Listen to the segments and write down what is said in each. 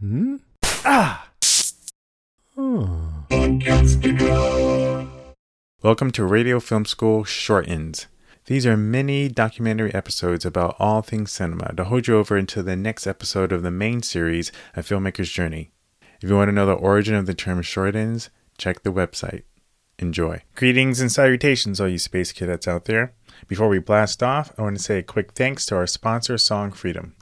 Hmm? Ah! Oh. Welcome to Radio Film School Short Ends. These are mini documentary episodes about all things cinema to hold you over into the next episode of the main series, A Filmmaker's Journey. If you want to know the origin of the term short ends, check the website. Enjoy. Greetings and salutations, all you space cadets out there. Before we blast off, I want to say a quick thanks to our sponsor, Song Freedom.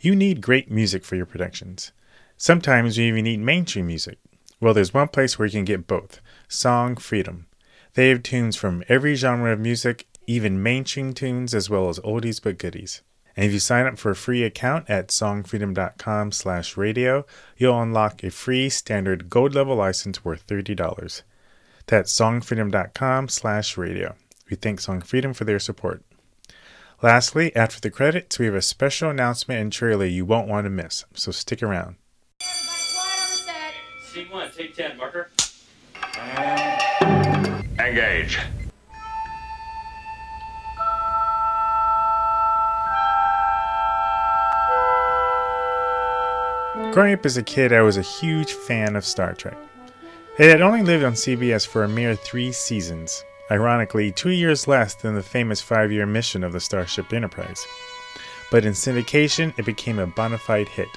You need great music for your productions. Sometimes you even need mainstream music. Well, there's one place where you can get both Song Freedom. They have tunes from every genre of music even mainstream tunes as well as oldies but goodies. And if you sign up for a free account at songfreedom.com slash radio, you'll unlock a free standard gold level license worth $30. That's songfreedom.com slash radio. We thank Song Freedom for their support. Lastly, after the credits, we have a special announcement and trailer you won't want to miss, so stick around. Scene one, take 10, marker. Engage. Growing up as a kid, I was a huge fan of Star Trek. It had only lived on CBS for a mere three seasons, ironically, two years less than the famous five year mission of the Starship Enterprise. But in syndication, it became a bona fide hit.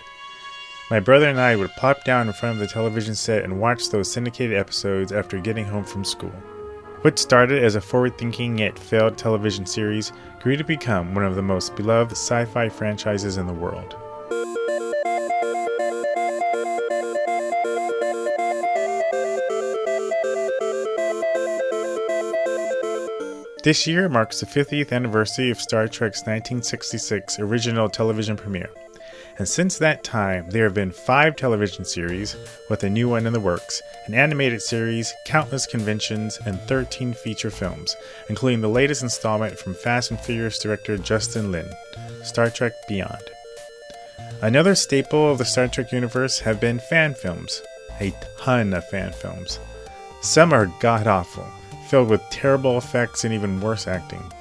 My brother and I would plop down in front of the television set and watch those syndicated episodes after getting home from school. What started as a forward thinking yet failed television series grew to become one of the most beloved sci fi franchises in the world. This year marks the 50th anniversary of Star Trek's 1966 original television premiere. And since that time, there have been five television series, with a new one in the works, an animated series, countless conventions, and 13 feature films, including the latest installment from Fast and Furious director Justin Lin, Star Trek Beyond. Another staple of the Star Trek universe have been fan films, a ton of fan films. Some are god awful, filled with terrible effects and even worse acting.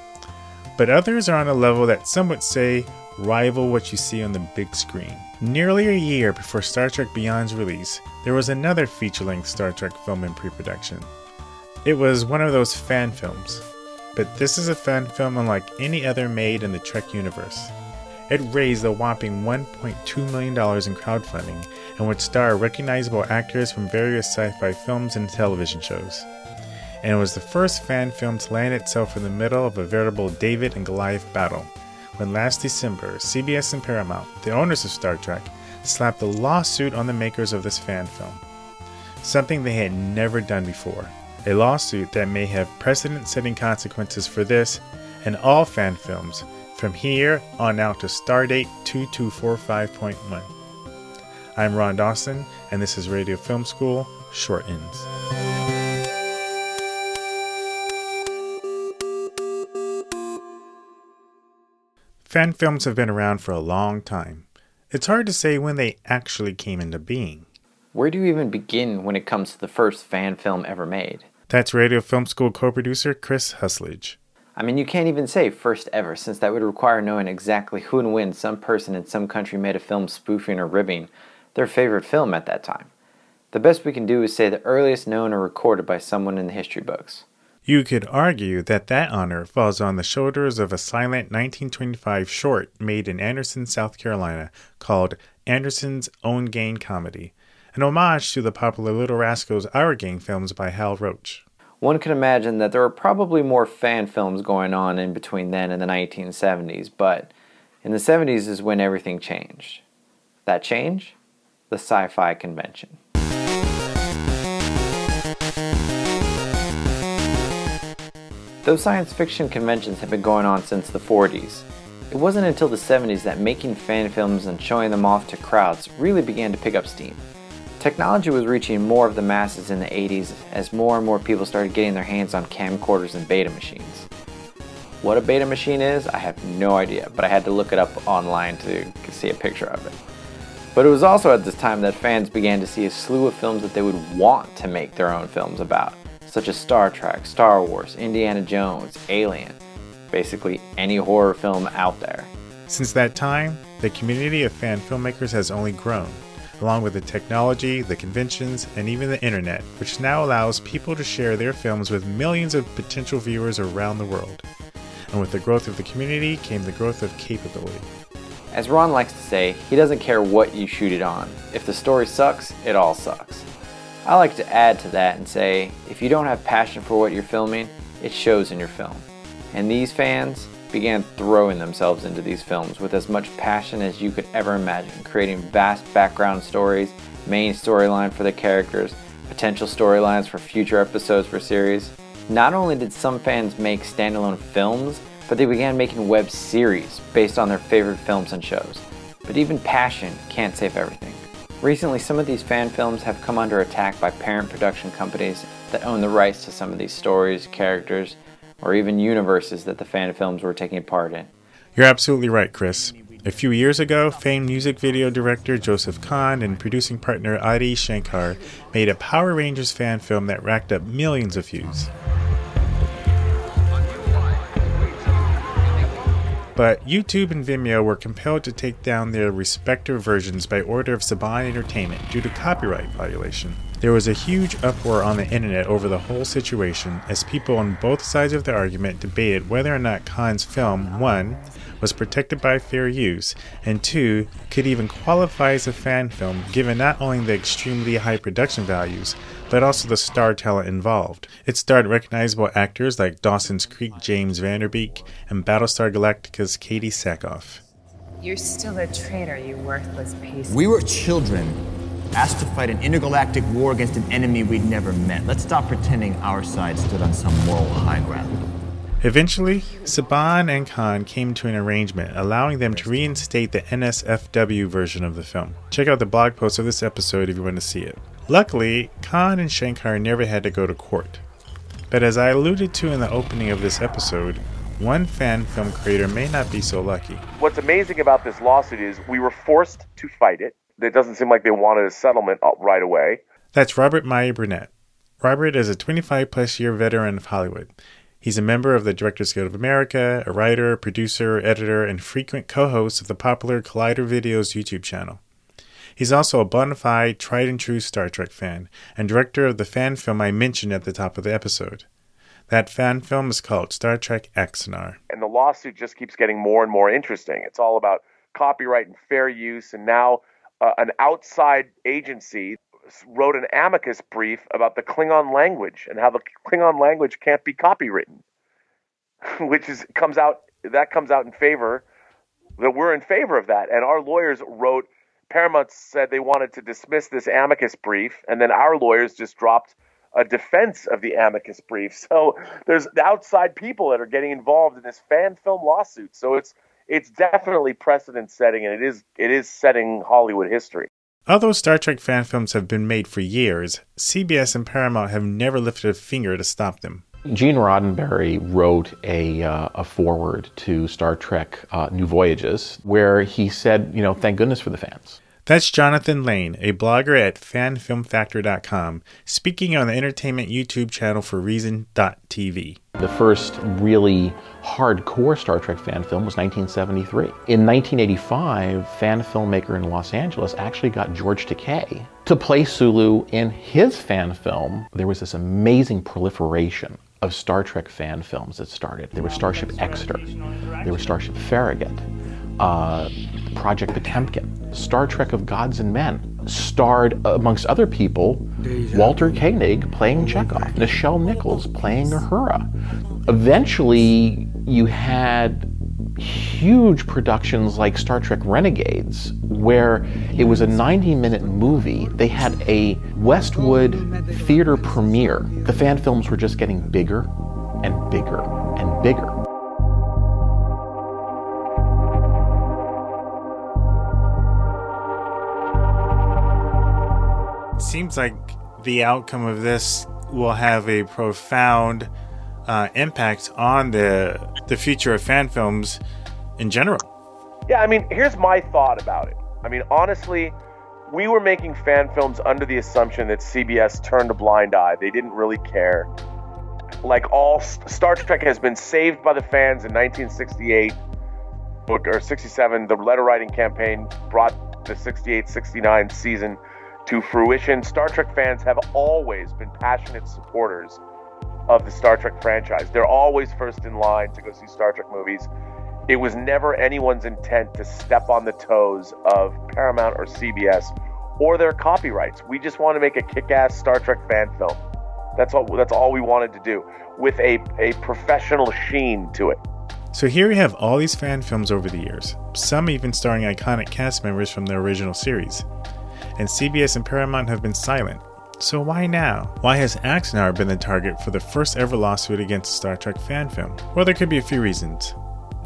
But others are on a level that some would say rival what you see on the big screen. Nearly a year before Star Trek Beyond's release, there was another feature length Star Trek film in pre production. It was one of those fan films, but this is a fan film unlike any other made in the Trek universe. It raised a whopping $1.2 million in crowdfunding and would star recognizable actors from various sci fi films and television shows and it was the first fan film to land itself in the middle of a veritable David and Goliath battle. When last December, CBS and Paramount, the owners of Star Trek, slapped a lawsuit on the makers of this fan film. Something they had never done before. A lawsuit that may have precedent setting consequences for this and all fan films from here on out to Stardate 2245.1. I'm Ron Dawson, and this is Radio Film School Short Ends. Fan films have been around for a long time. It's hard to say when they actually came into being. Where do you even begin when it comes to the first fan film ever made? That's Radio Film School co producer Chris Husledge. I mean, you can't even say first ever, since that would require knowing exactly who and when some person in some country made a film spoofing or ribbing their favorite film at that time. The best we can do is say the earliest known or recorded by someone in the history books. You could argue that that honor falls on the shoulders of a silent 1925 short made in Anderson, South Carolina, called Anderson's Own Gang Comedy, an homage to the popular Little Rascals Our Gang films by Hal Roach. One can imagine that there were probably more fan films going on in between then and the 1970s, but in the 70s is when everything changed. That change? The sci fi convention. Those science fiction conventions have been going on since the 40s. It wasn't until the 70s that making fan films and showing them off to crowds really began to pick up steam. Technology was reaching more of the masses in the 80s as more and more people started getting their hands on camcorders and beta machines. What a beta machine is, I have no idea, but I had to look it up online to see a picture of it. But it was also at this time that fans began to see a slew of films that they would want to make their own films about such as Star Trek, Star Wars, Indiana Jones, Alien, basically any horror film out there. Since that time, the community of fan filmmakers has only grown. along with the technology, the conventions, and even the internet, which now allows people to share their films with millions of potential viewers around the world. And with the growth of the community came the growth of capability. As Ron likes to say, he doesn't care what you shoot it on. If the story sucks, it all sucks. I like to add to that and say, if you don't have passion for what you're filming, it shows in your film. And these fans began throwing themselves into these films with as much passion as you could ever imagine, creating vast background stories, main storyline for the characters, potential storylines for future episodes for series. Not only did some fans make standalone films, but they began making web series based on their favorite films and shows. But even passion can't save everything. Recently, some of these fan films have come under attack by parent production companies that own the rights to some of these stories, characters, or even universes that the fan films were taking part in. You're absolutely right, Chris. A few years ago, famed music video director Joseph Kahn and producing partner Adi Shankar made a Power Rangers fan film that racked up millions of views. But YouTube and Vimeo were compelled to take down their respective versions by order of Saban Entertainment due to copyright violation. There was a huge uproar on the internet over the whole situation as people on both sides of the argument debated whether or not Kahn's film, one, was protected by fair use, and two, could even qualify as a fan film given not only the extremely high production values, but also the star talent involved. It starred recognizable actors like Dawson's Creek James Van Der Beek and Battlestar Galactica's Katee Sackhoff. You're still a traitor, you worthless piece. We were children, asked to fight an intergalactic war against an enemy we'd never met. Let's stop pretending our side stood on some moral high ground. Eventually, Saban and Kahn came to an arrangement allowing them to reinstate the NSFW version of the film. Check out the blog post of this episode if you want to see it. Luckily, Kahn and Shankar never had to go to court. But as I alluded to in the opening of this episode, one fan film creator may not be so lucky. What's amazing about this lawsuit is we were forced to fight it. It doesn't seem like they wanted a settlement uh, right away. That's Robert Meyer Burnett. Robert is a 25 plus year veteran of Hollywood. He's a member of the Directors Guild of America, a writer, producer, editor, and frequent co host of the popular Collider Videos YouTube channel. He's also a bona fide, tried and true Star Trek fan, and director of the fan film I mentioned at the top of the episode. That fan film is called Star Trek Axanar. And the lawsuit just keeps getting more and more interesting. It's all about copyright and fair use, and now uh, an outside agency wrote an amicus brief about the Klingon language and how the Klingon language can't be copywritten, which is comes out that comes out in favor that we're in favor of that, and our lawyers wrote Paramount said they wanted to dismiss this amicus brief, and then our lawyers just dropped a defense of the amicus brief. So there's outside people that are getting involved in this fan film lawsuit. So it's it's definitely precedent setting, and it is it is setting Hollywood history. Although Star Trek fan films have been made for years, CBS and Paramount have never lifted a finger to stop them. Gene Roddenberry wrote a, uh, a foreword to Star Trek uh, New Voyages where he said, you know, thank goodness for the fans. That's Jonathan Lane, a blogger at fanfilmfactor.com, speaking on the entertainment YouTube channel for Reason.tv. The first really hardcore Star Trek fan film was 1973. In 1985, fan filmmaker in Los Angeles actually got George Takei to play Sulu in his fan film. There was this amazing proliferation of Star Trek fan films that started. There was Starship Exeter, there was Starship Farragut, uh, Project Potemkin, Star Trek of Gods and Men, starred, amongst other people, Walter Koenig playing Chekov, Nichelle Nichols playing Uhura. Eventually, you had huge productions like Star Trek Renegades, where it was a 90 minute movie. They had a Westwood theater premiere. The fan films were just getting bigger and bigger and bigger. Seems like the outcome of this will have a profound uh, impact on the the future of fan films in general. Yeah, I mean, here's my thought about it. I mean, honestly, we were making fan films under the assumption that CBS turned a blind eye. They didn't really care. Like all Star Trek has been saved by the fans in 1968 or 67. The letter writing campaign brought the 68 69 season to fruition. Star Trek fans have always been passionate supporters of the Star Trek franchise. They're always first in line to go see Star Trek movies. It was never anyone's intent to step on the toes of Paramount or CBS or their copyrights. We just want to make a kick-ass Star Trek fan film. That's all that's all we wanted to do with a, a professional sheen to it. So here we have all these fan films over the years, some even starring iconic cast members from the original series. And CBS and Paramount have been silent. So why now? Why has Axanar been the target for the first ever lawsuit against a Star Trek fan film? Well, there could be a few reasons.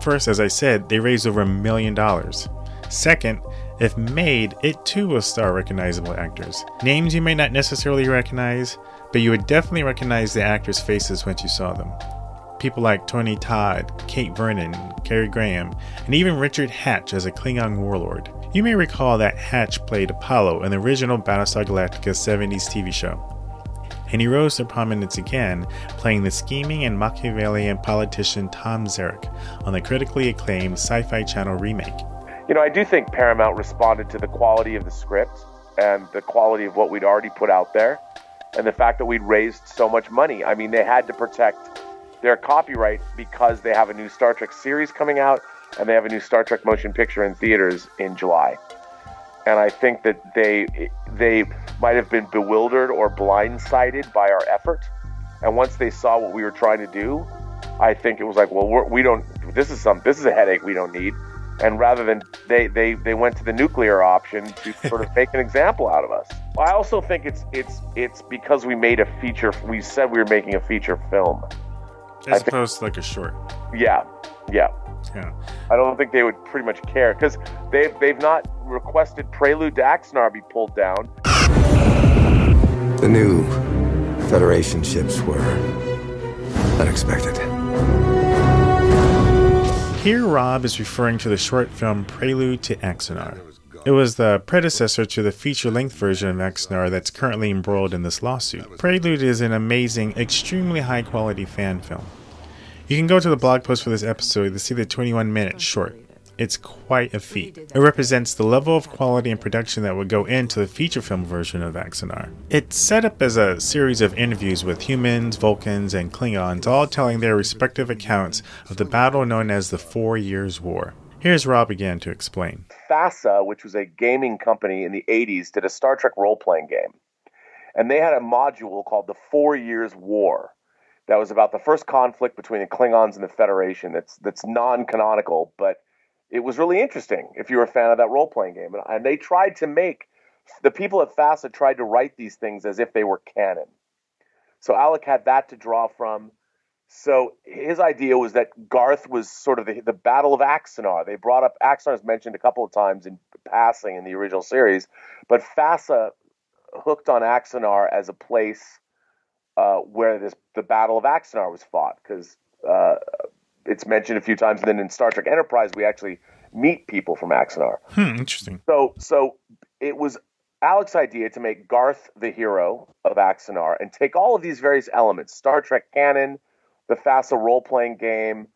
First, as I said, they raised over a million dollars. Second, if made, it too will star recognizable actors. Names you may not necessarily recognize, but you would definitely recognize the actors' faces once you saw them. People like Tony Todd, Kate Vernon, Gary Graham, and even Richard Hatch as a Klingon warlord. You may recall that Hatch played Apollo in the original Battlestar Galactica 70s TV show and he rose to prominence again, playing the scheming and Machiavellian politician Tom Zarek on the critically acclaimed Sci Fi Channel remake. You know, I do think Paramount responded to the quality of the script and the quality of what we'd already put out there, and the fact that we'd raised so much money. I mean, they had to protect their copyright because they have a new Star Trek series coming out and they have a new Star Trek motion picture in theaters in July and I think that they they might have been bewildered or blindsided by our effort. And once they saw what we were trying to do, I think it was like, well, we're, we do not This is some. This is a headache we don't need. And rather than they they they went to the nuclear option to sort of make an example out of us. I also think it's it's it's because we made a feature. We said we were making a feature film, as opposed to like a short. Yeah, yeah. Yeah. I don't think they would pretty much care because they've they've not requested Prelude to Axanar be pulled down. The new Federation ships were unexpected. Here, Rob is referring to the short film Prelude to Axanar. It was the predecessor to the feature length version of Axanar that's currently embroiled in this lawsuit. Prelude is an amazing, extremely high quality fan film. You can go to the blog post for this episode to see the 21 minute short. It's quite a feat. It represents the level of quality and production that would go into the feature film version of Axanar. It's set up as a series of interviews with humans, Vulcans, and Klingons, all telling their respective accounts of the battle known as the Four Years' War. Here's Rob again to explain. FASA, which was a gaming company in the 80s, did a Star Trek role playing game. And they had a module called the Four Years' War that was about the first conflict between the Klingons and the Federation. That's that's non-canonical, but it was really interesting if you were a fan of that role-playing game. And, and they tried to make the people at FASA tried to write these things as if they were canon. So Alec had that to draw from. So his idea was that Garth was sort of the, the Battle of Axanar. They brought up Axanar is mentioned a couple of times in passing in the original series, but FASA hooked on Axanar as a place uh, where this the Battle of Axanar was fought because uh, it's mentioned a few times. And then in Star Trek Enterprise, we actually meet people from Axanar. Hmm, interesting. So so it was Alec's idea to make Garth the hero of Axanar and take all of these various elements, Star Trek canon, the FASA role playing game,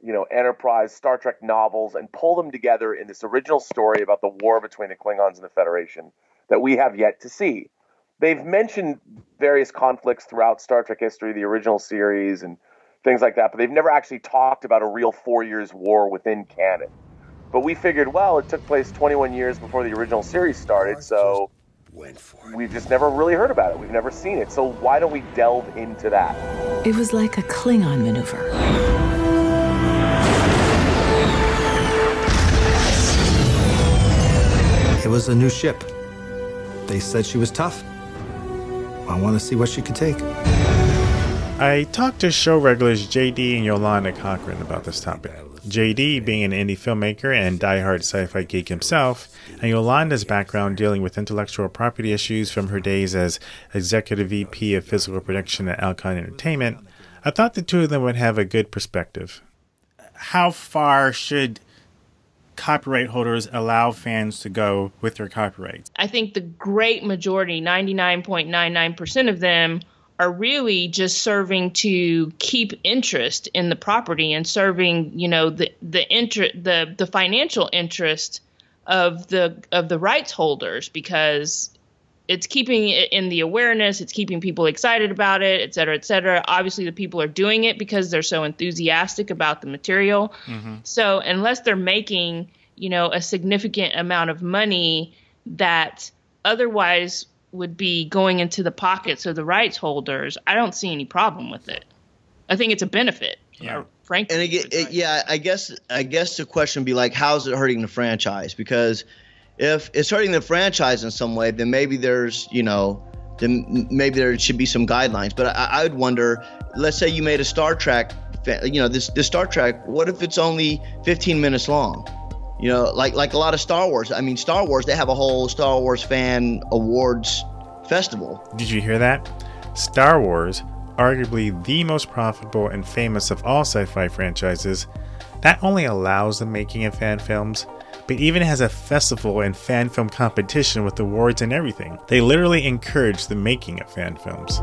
you know, Enterprise, Star Trek novels, and pull them together in this original story about the war between the Klingons and the Federation that we have yet to see they've mentioned various conflicts throughout Star Trek history, the original series, and things like that, but they've never actually talked about a real four years war within canon. But we figured, well, it took place 21 years before the original series started, so we've just never really heard about it. We've never seen it. So why don't we delve into that? It was like a Klingon maneuver. It was a new ship. They said she was tough. I want to see what she could take. I talked to show regulars JD and Yolanda Cochran about this topic. JD being an indie filmmaker and die-hard sci-fi geek himself, and Yolanda's background dealing with intellectual property issues from her days as executive VP of physical production at Alcon Entertainment, I thought the two of them would have a good perspective. How far should copyright holders allow fans to go with their copyrights? I think the great majority, 99.99% of them, are really just serving to keep interest in the property and serving, you know, the the inter- the the financial interest of the of the rights holders because it's keeping it in the awareness it's keeping people excited about it et cetera et cetera obviously the people are doing it because they're so enthusiastic about the material mm-hmm. so unless they're making you know a significant amount of money that otherwise would be going into the pockets of the rights holders i don't see any problem with it i think it's a benefit yeah uh, frankly and again, it, yeah i guess i guess the question would be like how's it hurting the franchise because if it's hurting the franchise in some way, then maybe there's, you know, then maybe there should be some guidelines. But I, I would wonder, let's say you made a Star Trek, you know, this this Star Trek. What if it's only 15 minutes long? You know, like like a lot of Star Wars. I mean, Star Wars they have a whole Star Wars fan awards festival. Did you hear that? Star Wars, arguably the most profitable and famous of all sci-fi franchises, not only allows the making of fan films, but even has a festival and fan film competition with awards and everything. They literally encourage the making of fan films.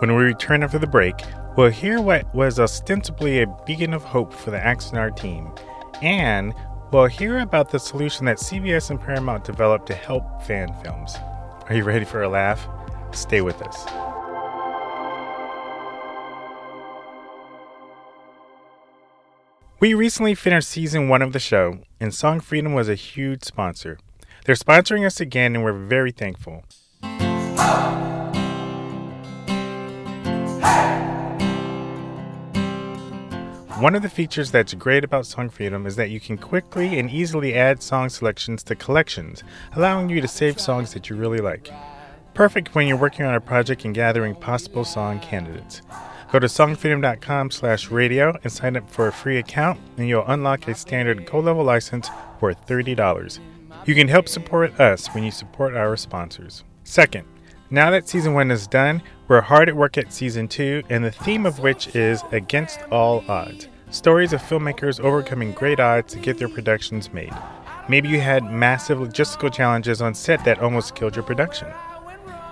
When we return after the break, we'll hear what was ostensibly a beacon of hope for the Axanar team, and we'll hear about the solution that CBS and Paramount developed to help fan films. Are you ready for a laugh? Stay with us. We recently finished season one of the show, and Song Freedom was a huge sponsor. They're sponsoring us again, and we're very thankful. One of the features that's great about Song Freedom is that you can quickly and easily add song selections to collections, allowing you to save songs that you really like. Perfect when you're working on a project and gathering possible song candidates. Go to songfreedom.com slash radio and sign up for a free account, and you'll unlock a standard gold level license worth $30. You can help support us when you support our sponsors. Second, now that season one is done, we're hard at work at season two, and the theme of which is Against All Odds stories of filmmakers overcoming great odds to get their productions made. Maybe you had massive logistical challenges on set that almost killed your production.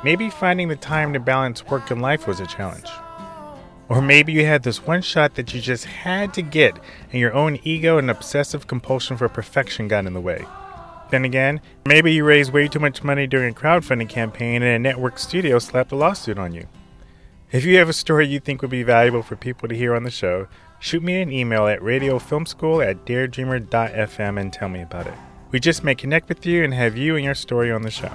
Maybe finding the time to balance work and life was a challenge. Or maybe you had this one shot that you just had to get, and your own ego and obsessive compulsion for perfection got in the way. Then again, maybe you raised way too much money during a crowdfunding campaign and a network studio slapped a lawsuit on you. If you have a story you think would be valuable for people to hear on the show, shoot me an email at radiofilmschool at daredreamer.fm and tell me about it. We just may connect with you and have you and your story on the show.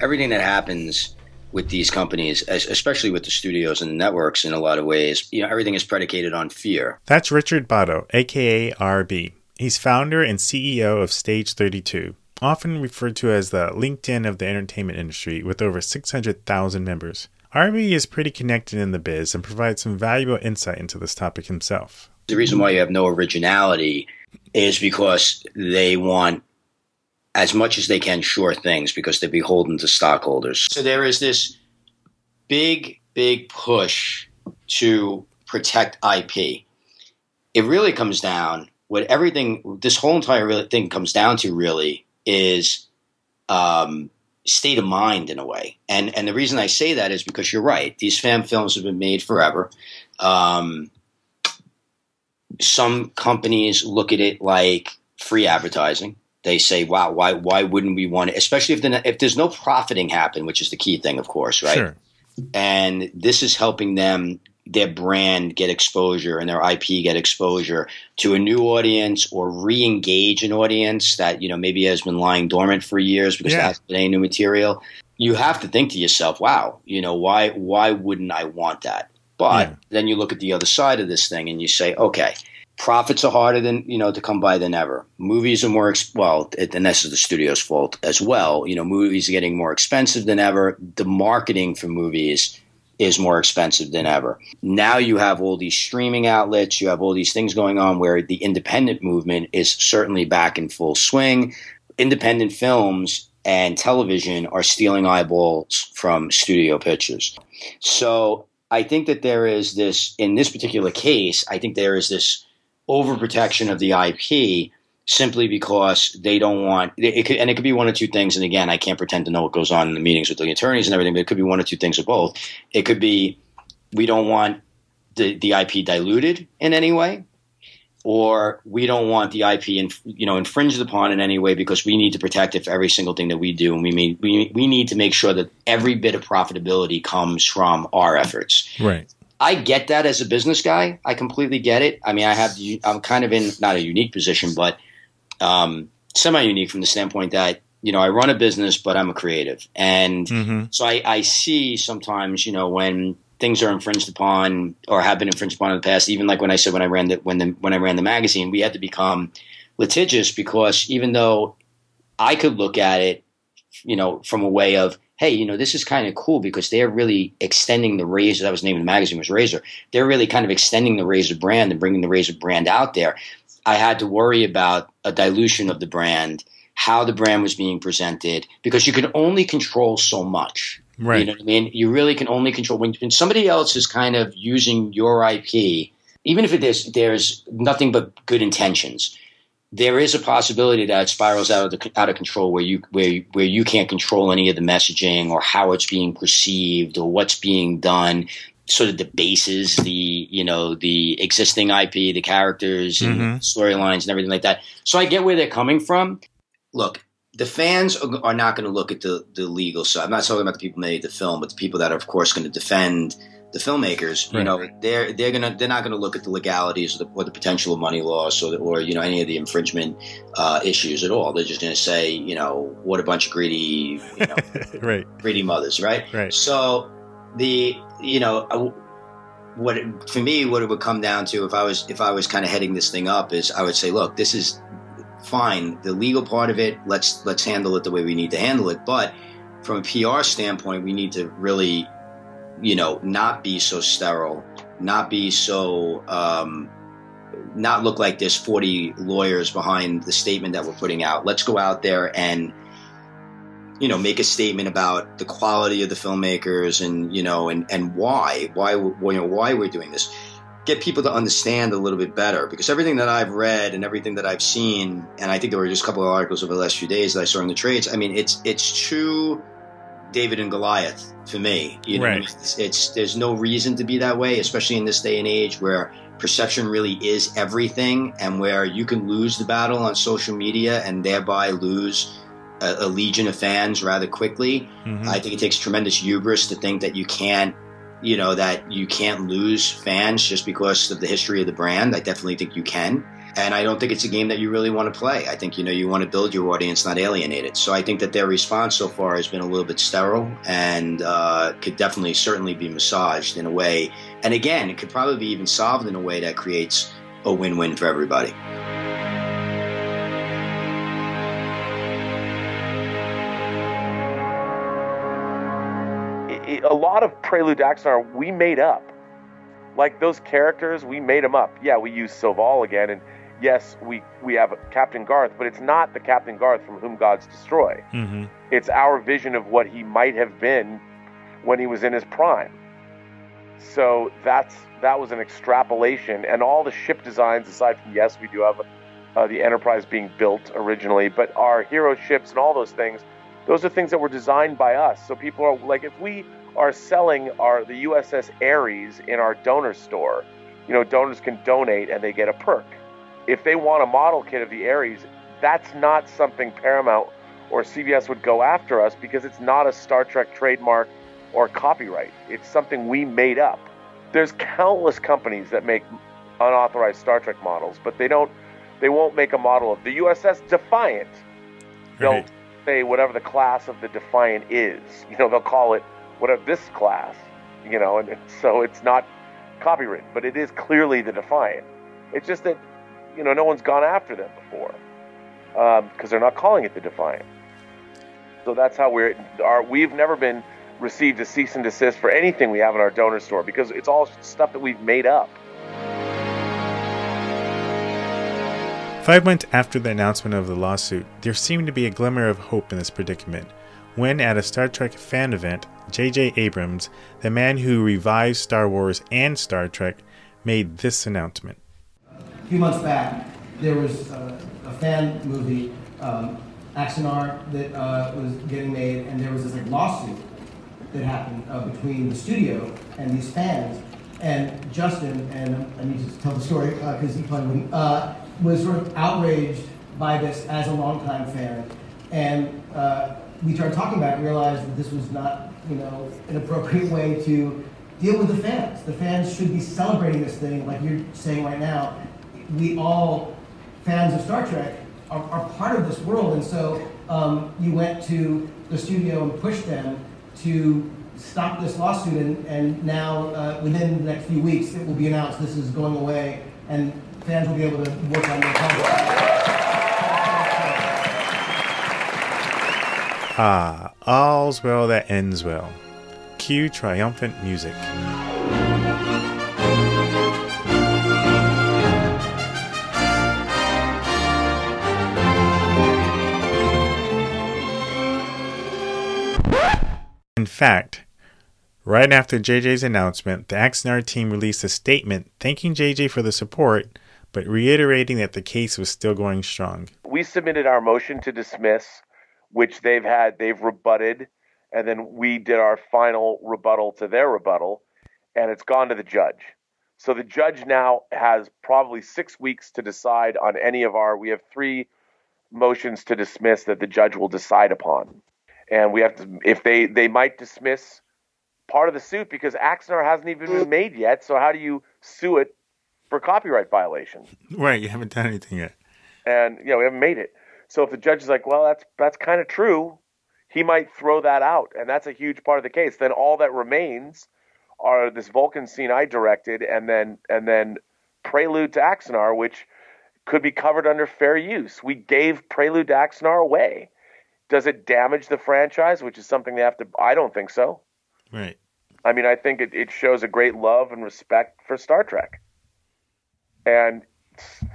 everything that happens with these companies, especially with the studios and the networks in a lot of ways, you know, everything is predicated on fear. That's Richard Botto, aka RB. He's founder and CEO of Stage 32, often referred to as the LinkedIn of the entertainment industry with over 600,000 members. RB is pretty connected in the biz and provides some valuable insight into this topic himself. The reason why you have no originality is because they want as much as they can sure things because they're beholden to stockholders. So there is this big, big push to protect IP. It really comes down what everything this whole entire thing comes down to really is um, state of mind in a way. And and the reason I say that is because you're right. These fan films have been made forever. Um, some companies look at it like free advertising they say, "Wow, why why wouldn't we want it?" Especially if the, if there's no profiting happen, which is the key thing, of course, right? Sure. And this is helping them their brand get exposure and their IP get exposure to a new audience or re-engage an audience that you know maybe has been lying dormant for years because yeah. been any new material. You have to think to yourself, "Wow, you know why why wouldn't I want that?" But yeah. then you look at the other side of this thing and you say, "Okay." Profits are harder than you know to come by than ever. Movies are more ex- well, and this is the studio's fault as well. You know, movies are getting more expensive than ever. The marketing for movies is more expensive than ever. Now you have all these streaming outlets, you have all these things going on where the independent movement is certainly back in full swing. Independent films and television are stealing eyeballs from studio pictures. So I think that there is this, in this particular case, I think there is this overprotection of the IP simply because they don't want it could, and it could be one or two things. And again i can't pretend to know what goes on in the meetings with the attorneys and everything but it could be one or two things or both. It could be we don't want the, the ip diluted in any way or we don't want the ip in, you know infringed upon in any way because we need to protect it for every single thing that we do. And we mean we, we need to make sure that every bit of profitability comes from our efforts. Right I get that as a business guy. I completely get it. I mean, I have I'm kind of in not a unique position, but um, semi unique from the standpoint that you know I run a business, but I'm a creative, and mm-hmm. so I, I see sometimes you know when things are infringed upon or have been infringed upon in the past. Even like when I said when I ran the when the when I ran the magazine, we had to become litigious because even though I could look at it, you know, from a way of hey, you know, this is kind of cool because they're really extending the Razor. That was the name of the magazine was Razor. They're really kind of extending the Razor brand and bringing the Razor brand out there. I had to worry about a dilution of the brand, how the brand was being presented, because you can only control so much. Right. You know what I mean? You really can only control when, when somebody else is kind of using your IP, even if it is, there's nothing but good intentions. There is a possibility that it spirals out of the, out of control where you where where you can't control any of the messaging or how it's being perceived or what's being done sort of debases the you know the existing IP, the characters and mm-hmm. storylines and everything like that. So I get where they're coming from. Look, the fans are not going to look at the the legal side. I'm not talking about the people made the film, but the people that are of course going to defend the filmmakers. Right. You know, they're they're gonna they're not going to look at the legalities or the, or the potential of money loss or the, or you know any of the infringement uh, issues at all. They're just going to say you know what a bunch of greedy you know, right greedy mothers, right? Right. So the you know what it, for me what it would come down to if I was if I was kind of heading this thing up is I would say look this is fine the legal part of it let's let's handle it the way we need to handle it but from a PR standpoint we need to really you know not be so sterile not be so um, not look like there's 40 lawyers behind the statement that we're putting out. Let's go out there and you know make a statement about the quality of the filmmakers and you know and and why why you know why we're doing this. Get people to understand a little bit better because everything that I've read and everything that I've seen and I think there were just a couple of articles over the last few days that I saw in the trades I mean it's it's true David and Goliath for me you know right. it's, it's there's no reason to be that way especially in this day and age where perception really is everything and where you can lose the battle on social media and thereby lose a, a legion of fans rather quickly. Mm-hmm. I think it takes tremendous hubris to think that you can't, you know, that you can't lose fans just because of the history of the brand. I definitely think you can. And I don't think it's a game that you really want to play. I think, you know, you want to build your audience, not alienate it. So I think that their response so far has been a little bit sterile and uh, could definitely, certainly be massaged in a way. And again, it could probably be even solved in a way that creates a win win for everybody. a lot of Prelude to Axanar we made up. Like those characters, we made them up. Yeah, we use Soval again, and yes, we we have Captain Garth, but it's not the Captain Garth from whom gods destroy. Mm-hmm. It's our vision of what he might have been when he was in his prime. So that's that was an extrapolation, and all the ship designs, aside from yes, we do have uh, the Enterprise being built originally, but our hero ships and all those things, those are things that were designed by us. So people are like, if we are selling our the USS Ares in our donor store. You know, donors can donate and they get a perk. If they want a model kit of the Ares, that's not something Paramount or CBS would go after us because it's not a Star Trek trademark or copyright. It's something we made up. There's countless companies that make unauthorized Star Trek models, but they don't they won't make a model of the USS Defiant. They'll right. say whatever the class of the Defiant is. You know, they'll call it whatever this class, you know, and, and so it's not copywritten, but it is clearly the Defiant. It's just that you know no one's gone after them before because um, they're not calling it the Defiant. So that's how we're we've never been received a cease and desist for anything we have in our donor store because it's all stuff that we've made up. Five months after the announcement of the lawsuit, there seemed to be a glimmer of hope in this predicament when, at a Star Trek fan event, J.J. Abrams, the man who revived Star Wars and Star Trek, made this announcement. A few months back, there was uh, a fan movie, um, Axanar, that uh, was getting made, and there was this like lawsuit that happened uh, between the studio and these fans. And Justin, and I need to tell the story because uh, he probably wouldn't, uh, was sort of outraged by this as a longtime fan. And we started talking about it and realized that this was not, you know, an appropriate way to deal with the fans. The fans should be celebrating this thing, like you're saying right now. We all, fans of Star Trek, are, are part of this world. And so um, you went to the studio and pushed them to stop this lawsuit, and, and now uh, within the next few weeks, it will be announced this is going away, and fans will be able to work on their contract. Ah, all's well that ends well. Cue triumphant music. In fact, right after JJ's announcement, the Axanar team released a statement thanking JJ for the support, but reiterating that the case was still going strong. We submitted our motion to dismiss, which they've had, they've rebutted, and then we did our final rebuttal to their rebuttal, and it's gone to the judge. So the judge now has probably six weeks to decide on any of our. We have three motions to dismiss that the judge will decide upon and we have to if they they might dismiss part of the suit because Axanar hasn't even been made yet. So how do you sue it for copyright violation? Right, you haven't done anything yet, and you know we haven't made it. So if the judge is like, well, that's that's kind of true, he might throw that out, and that's a huge part of the case. Then all that remains are this Vulcan scene I directed, and then and then Prelude to Axanar, which could be covered under fair use. We gave Prelude to Axanar away does it damage the franchise, which is something they have to? I don't think so. Right. I mean, I think it, it shows a great love and respect for Star Trek. And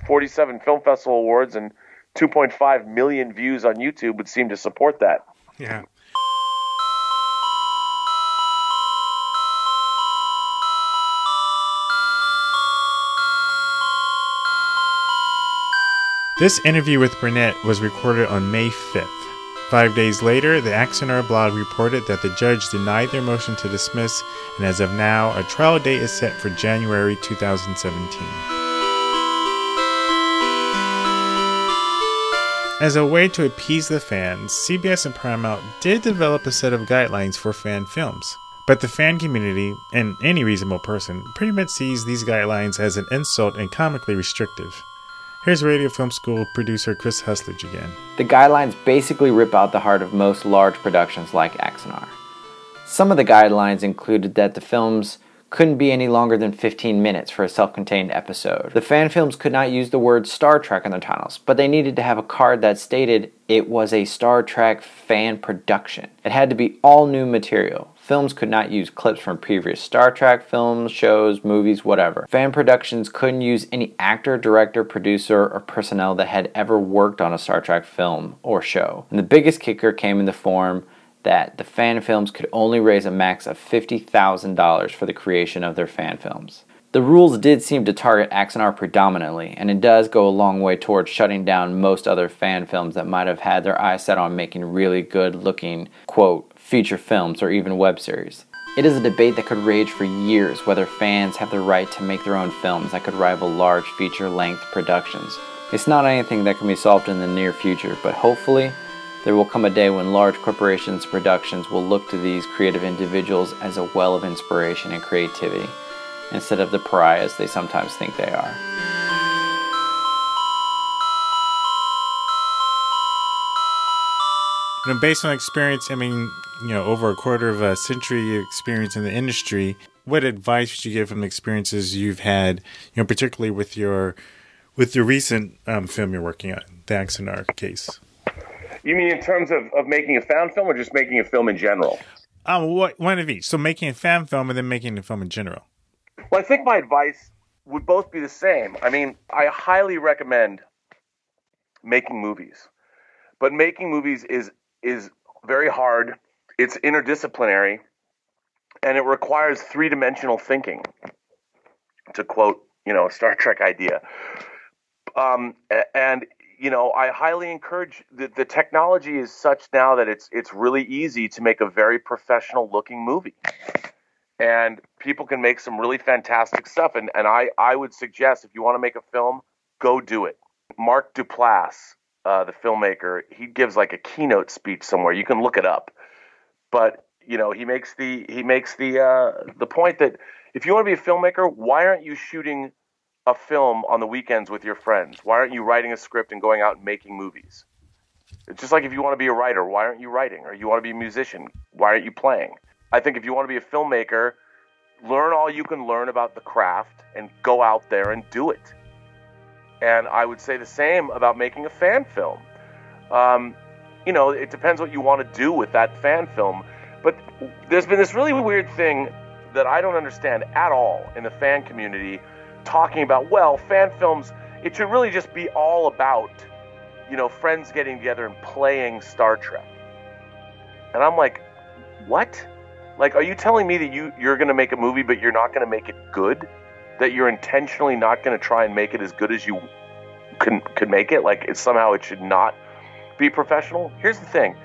47 film festival awards and 2.5 million views on YouTube would seem to support that. Yeah. This interview with Burnett was recorded on May 5th. Five days later, the Axanar blog reported that the judge denied their motion to dismiss, and as of now, a trial date is set for January 2017. As a way to appease the fans, CBS and Paramount did develop a set of guidelines for fan films. But the fan community, and any reasonable person, pretty much sees these guidelines as an insult and comically restrictive. Here's Radio Film School producer Chris Husledge again. The guidelines basically rip out the heart of most large productions like Axanar. Some of the guidelines included that the films couldn't be any longer than 15 minutes for a self contained episode. The fan films could not use the word Star Trek in their titles, but they needed to have a card that stated it was a Star Trek fan production. It had to be all new material films could not use clips from previous Star Trek films, shows, movies, whatever. Fan productions couldn't use any actor, director, producer, or personnel that had ever worked on a Star Trek film or show. And the biggest kicker came in the form that the fan films could only raise a max of $50,000 for the creation of their fan films. The rules did seem to target Axanar predominantly, and it does go a long way towards shutting down most other fan films that might have had their eyes set on making really good looking, quote, feature films, or even web series. It is a debate that could rage for years whether fans have the right to make their own films that could rival large feature length productions. It's not anything that can be solved in the near future, but hopefully, there will come a day when large corporations productions will look to these creative individuals as a well of inspiration and creativity, instead of the pariahs they sometimes think they are. You know, based on experience, I mean, you know, over a quarter of a century experience in the industry, what advice would you give from the experiences you've had, you know, particularly with your with your recent um, film you're working on, the Axanar case? You mean in terms of, of making a fan film or just making a film in general? Um, what, one of each. So making a fan film and then making a film in general. Well, I think my advice would both be the same. I mean, I highly recommend making movies, but making movies is is very hard. It's interdisciplinary, and it requires three dimensional thinking. To quote, you know, a Star Trek idea. Um, and you know, I highly encourage the, the technology is such now that it's it's really easy to make a very professional looking movie. And people can make some really fantastic stuff. And, and I, I would suggest if you want to make a film, go do it. Mark Duplass, uh, the filmmaker, he gives like a keynote speech somewhere. You can look it up. But you know, he makes the he makes the uh, the point that if you want to be a filmmaker, why aren't you shooting a film on the weekends with your friends? Why aren't you writing a script and going out and making movies? It's just like if you want to be a writer, why aren't you writing? Or you want to be a musician, why aren't you playing? I think if you want to be a filmmaker, learn all you can learn about the craft and go out there and do it. And I would say the same about making a fan film. Um, you know, it depends what you want to do with that fan film. But there's been this really weird thing that I don't understand at all in the fan community talking about, well, fan films, it should really just be all about, you know, friends getting together and playing Star Trek. And I'm like, what? Like, are you telling me that you, you're going to make a movie, but you're not going to make it good? That you're intentionally not going to try and make it as good as you can, could make it? Like, somehow it should not be professional? Here's the thing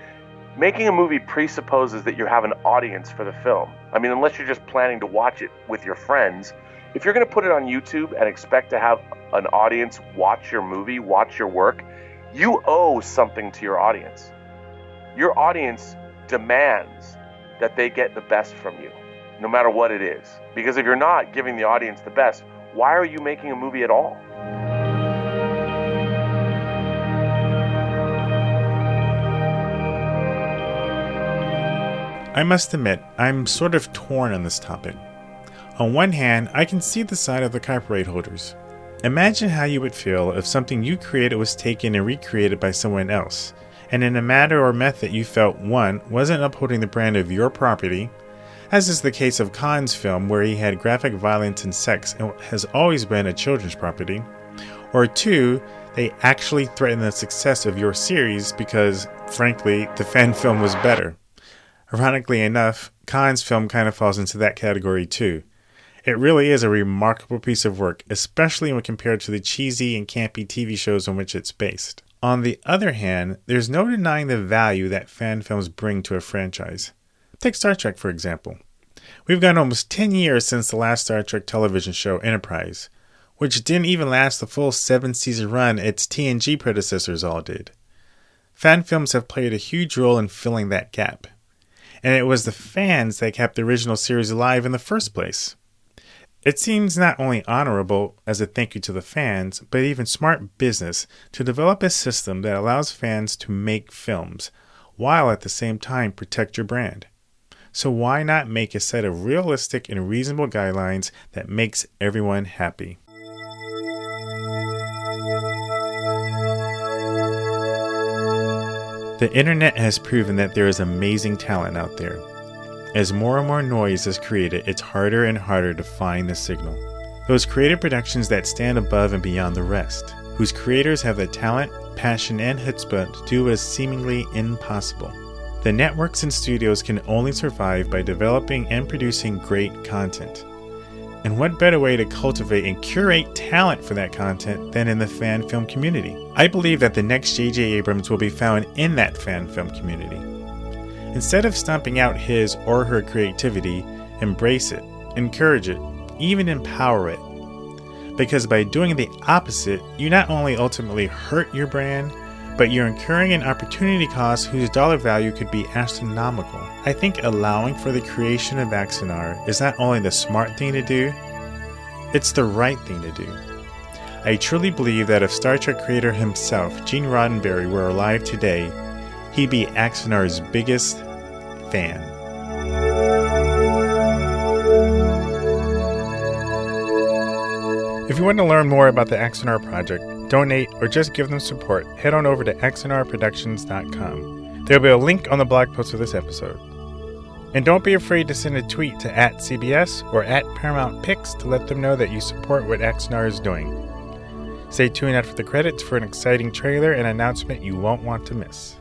making a movie presupposes that you have an audience for the film. I mean, unless you're just planning to watch it with your friends, if you're going to put it on YouTube and expect to have an audience watch your movie, watch your work, you owe something to your audience. Your audience demands that they get the best from you, no matter what it is. Because if you're not giving the audience the best, why are you making a movie at all? I must admit, I'm sort of torn on this topic. On one hand, I can see the side of the copyright holders. Imagine how you would feel if something you created was taken and recreated by someone else, and in a matter or method you felt one wasn't upholding the brand of your property, as is the case of Kahn's film where he had graphic violence and sex and has always been a children's property, or two, they actually threatened the success of your series because, frankly, the fan film was better. Ironically enough, Kahn's film kind of falls into that category too. It really is a remarkable piece of work, especially when compared to the cheesy and campy TV shows on which it's based. On the other hand, there's no denying the value that fan films bring to a franchise. Take Star Trek, for example. We've gone almost 10 years since the last Star Trek television show, Enterprise, which didn't even last the full seven season run its TNG predecessors all did. Fan films have played a huge role in filling that gap and it was the fans that kept the original series alive in the first place. It seems not only honorable as a thank you to the fans, but even smart business to develop a system that allows fans to make films while at the same time protect your brand. So why not make a set of realistic and reasonable guidelines that makes everyone happy? The internet has proven that there is amazing talent out there. As more and more noise is created, it's harder and harder to find the signal. Those creative productions that stand above and beyond the rest, whose creators have the talent, passion, and chutzpah to do what is seemingly impossible. The networks and studios can only survive by developing and producing great content. And what better way to cultivate and curate talent for that content than in the fan film community? I believe that the next J.J. Abrams will be found in that fan film community. Instead of stomping out his or her creativity, embrace it, encourage it, even empower it. Because by doing the opposite, you not only ultimately hurt your brand, but you're incurring an opportunity cost whose dollar value could be astronomical. I think allowing for the creation of Axanar is not only the smart thing to do, it's the right thing to do. I truly believe that if Star Trek creator himself, Gene Roddenberry, were alive today, he'd be Axanar's biggest fan. If you want to learn more about the Axanar project, donate, or just give them support, head on over to axanarproductions.com. There'll be a link on the blog post for this episode. And don't be afraid to send a tweet to at CBS or at Paramount Pics to let them know that you support what Axanar is doing. Stay tuned after the credits for an exciting trailer and announcement you won't want to miss.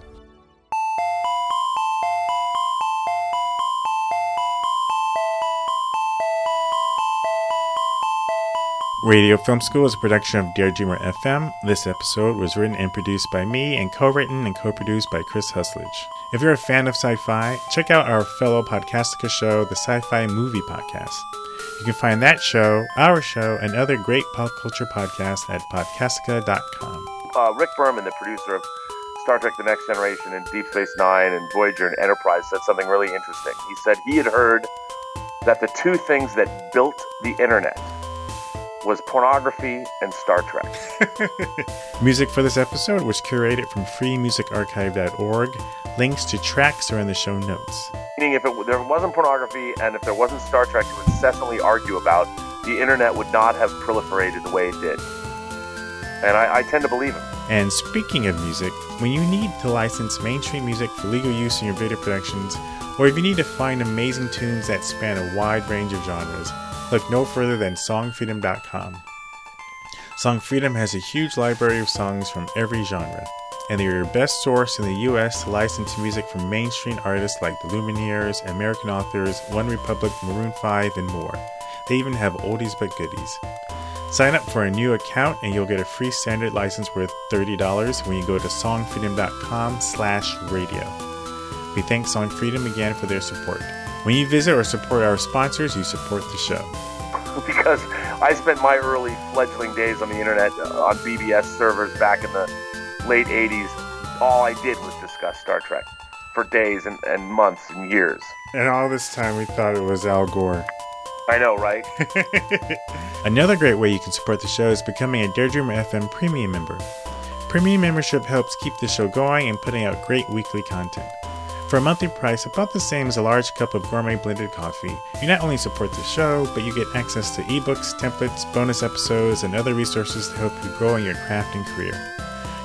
Radio Film School is a production of Dare Dreamer FM. This episode was written and produced by me and co written and co produced by Chris Husledge. If you're a fan of sci fi, check out our fellow Podcastica show, the Sci Fi Movie Podcast. You can find that show, our show, and other great pop culture podcasts at podcastica.com. Uh, Rick Berman, the producer of Star Trek The Next Generation and Deep Space Nine and Voyager and Enterprise, said something really interesting. He said he had heard that the two things that built the internet was pornography and Star Trek. Music for this episode was curated from freemusicarchive.org. Links to tracks are in the show notes. Meaning, if it, there wasn't pornography and if there wasn't Star Trek to incessantly argue about, the internet would not have proliferated the way it did. And I, I tend to believe him. And speaking of music, when you need to license mainstream music for legal use in your video productions, or if you need to find amazing tunes that span a wide range of genres, look no further than songfreedom.com. Song Freedom has a huge library of songs from every genre, and they are your best source in the US to license music from mainstream artists like the Lumineers, American Authors, One Republic, Maroon 5, and more. They even have oldies but goodies. Sign up for a new account and you'll get a free standard license worth $30 when you go to songfreedom.com slash radio. We thank Song Freedom again for their support. When you visit or support our sponsors, you support the show. because I spent my early fledgling days on the internet uh, on BBS servers back in the late 80s. All I did was discuss Star Trek for days and, and months and years. And all this time we thought it was Al Gore. I know, right? Another great way you can support the show is becoming a Daredreamer FM premium member. Premium membership helps keep the show going and putting out great weekly content. For a monthly price about the same as a large cup of gourmet blended coffee, you not only support the show, but you get access to ebooks, templates, bonus episodes, and other resources to help you grow in your craft and career.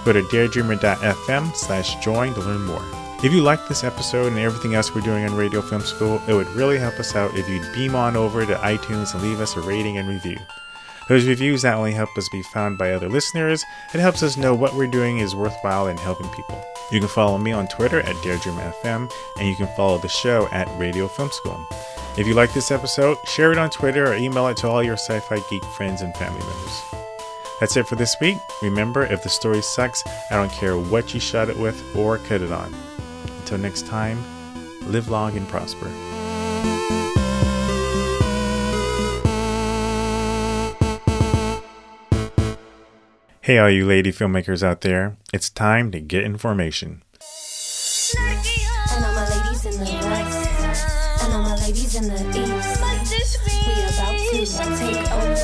Go to daredreamer.fm slash join to learn more. If you like this episode and everything else we're doing on Radio Film School, it would really help us out if you'd beam on over to iTunes and leave us a rating and review. Those reviews not only help us be found by other listeners, it helps us know what we're doing is worthwhile in helping people. You can follow me on Twitter at DaredreamFM, and you can follow the show at Radio Film School. If you like this episode, share it on Twitter or email it to all your sci fi geek friends and family members. That's it for this week. Remember, if the story sucks, I don't care what you shot it with or cut it on. Until next time, live long and prosper. Hey, all you lady filmmakers out there, it's time to get information. And all my ladies in the west, and all my ladies in the east. We about to take over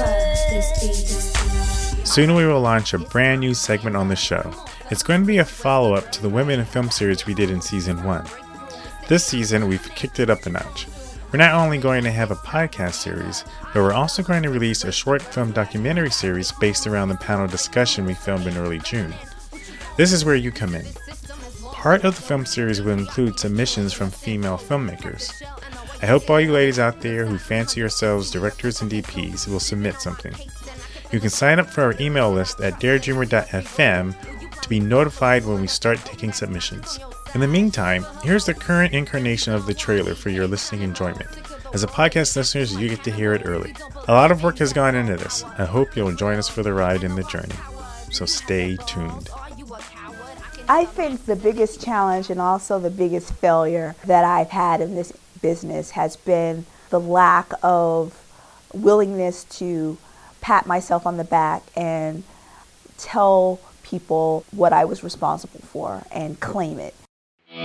this beat. Soon we will launch a brand new segment on the show. It's going to be a follow up to the Women in Film series we did in season 1. This season, we've kicked it up a notch. We're not only going to have a podcast series, but we're also going to release a short film documentary series based around the panel discussion we filmed in early June. This is where you come in. Part of the film series will include submissions from female filmmakers. I hope all you ladies out there who fancy yourselves directors and DPs will submit something. You can sign up for our email list at daredreamer.fm to be notified when we start taking submissions. In the meantime, here's the current incarnation of the trailer for your listening enjoyment. As a podcast listeners, you get to hear it early. A lot of work has gone into this. I hope you'll join us for the ride in the journey. So stay tuned. I think the biggest challenge and also the biggest failure that I've had in this business has been the lack of willingness to pat myself on the back and tell people what I was responsible for and claim it. I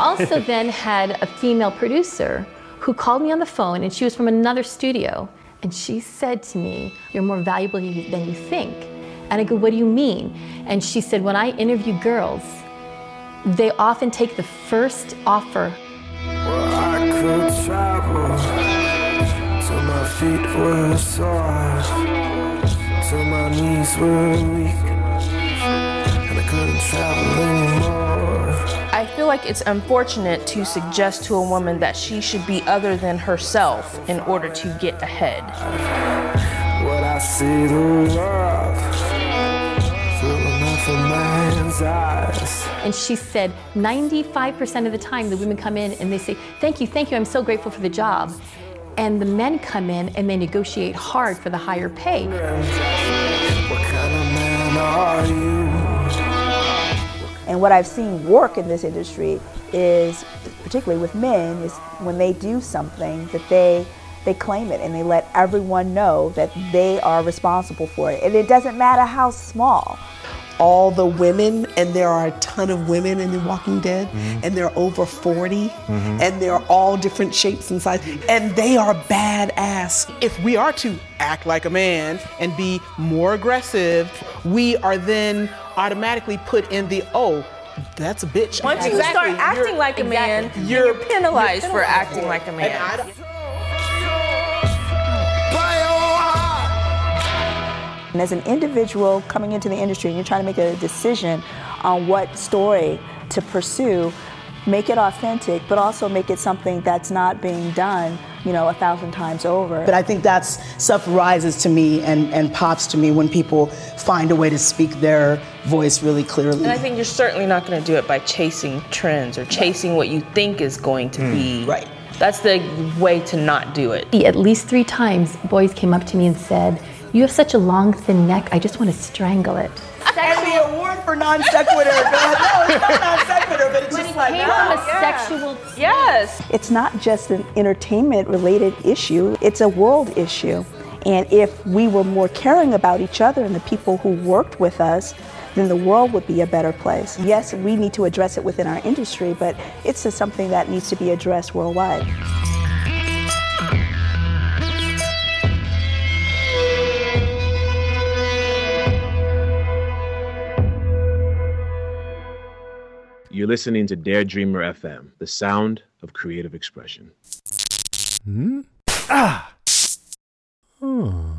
also then had a female producer who called me on the phone, and she was from another studio. And she said to me, You're more valuable than you think. And I go, What do you mean? And she said, When I interview girls, they often take the first offer. Well, couldn't travel anymore. I feel like it's unfortunate to suggest to a woman that she should be other than herself in order to get ahead. What I see the world through man's eyes. And she said 95% of the time the women come in and they say, Thank you, thank you, I'm so grateful for the job. and the men come in and they negotiate hard for the higher pay. And what I've seen work in this industry is, particularly with men, is when they do something that they they claim it and they let everyone know that they are responsible for it. And it doesn't matter how small. All the women, and there are a ton of women in The Walking Dead, mm-hmm. and they're over 40, mm-hmm. and they're all different shapes and sizes, and they are badass. If we are to act like a man and be more aggressive, we are then automatically put in the oh, that's a bitch. Once you start acting you're, like a man, exactly. you're, you're, penalized, you're, penalized for acting like a man. And as an individual coming into the industry and you're trying to make a decision on what story to pursue, make it authentic, but also make it something that's not being done, you know, a thousand times over. But I think that's stuff rises to me and, and pops to me when people find a way to speak their voice really clearly. And I think you're certainly not going to do it by chasing trends or chasing right. what you think is going to mm. be. Right. That's the way to not do it. At least three times, boys came up to me and said, you have such a long, thin neck. I just want to strangle it. And the award for non sequitur. no, it's not non sequitur, but it's just like came oh, from a yeah. sexual. Yes. It's not just an entertainment related issue, it's a world issue. And if we were more caring about each other and the people who worked with us, then the world would be a better place. Yes, we need to address it within our industry, but it's something that needs to be addressed worldwide. You're listening to Dare Dreamer FM, the sound of creative expression. Hmm? Ah! Hmm.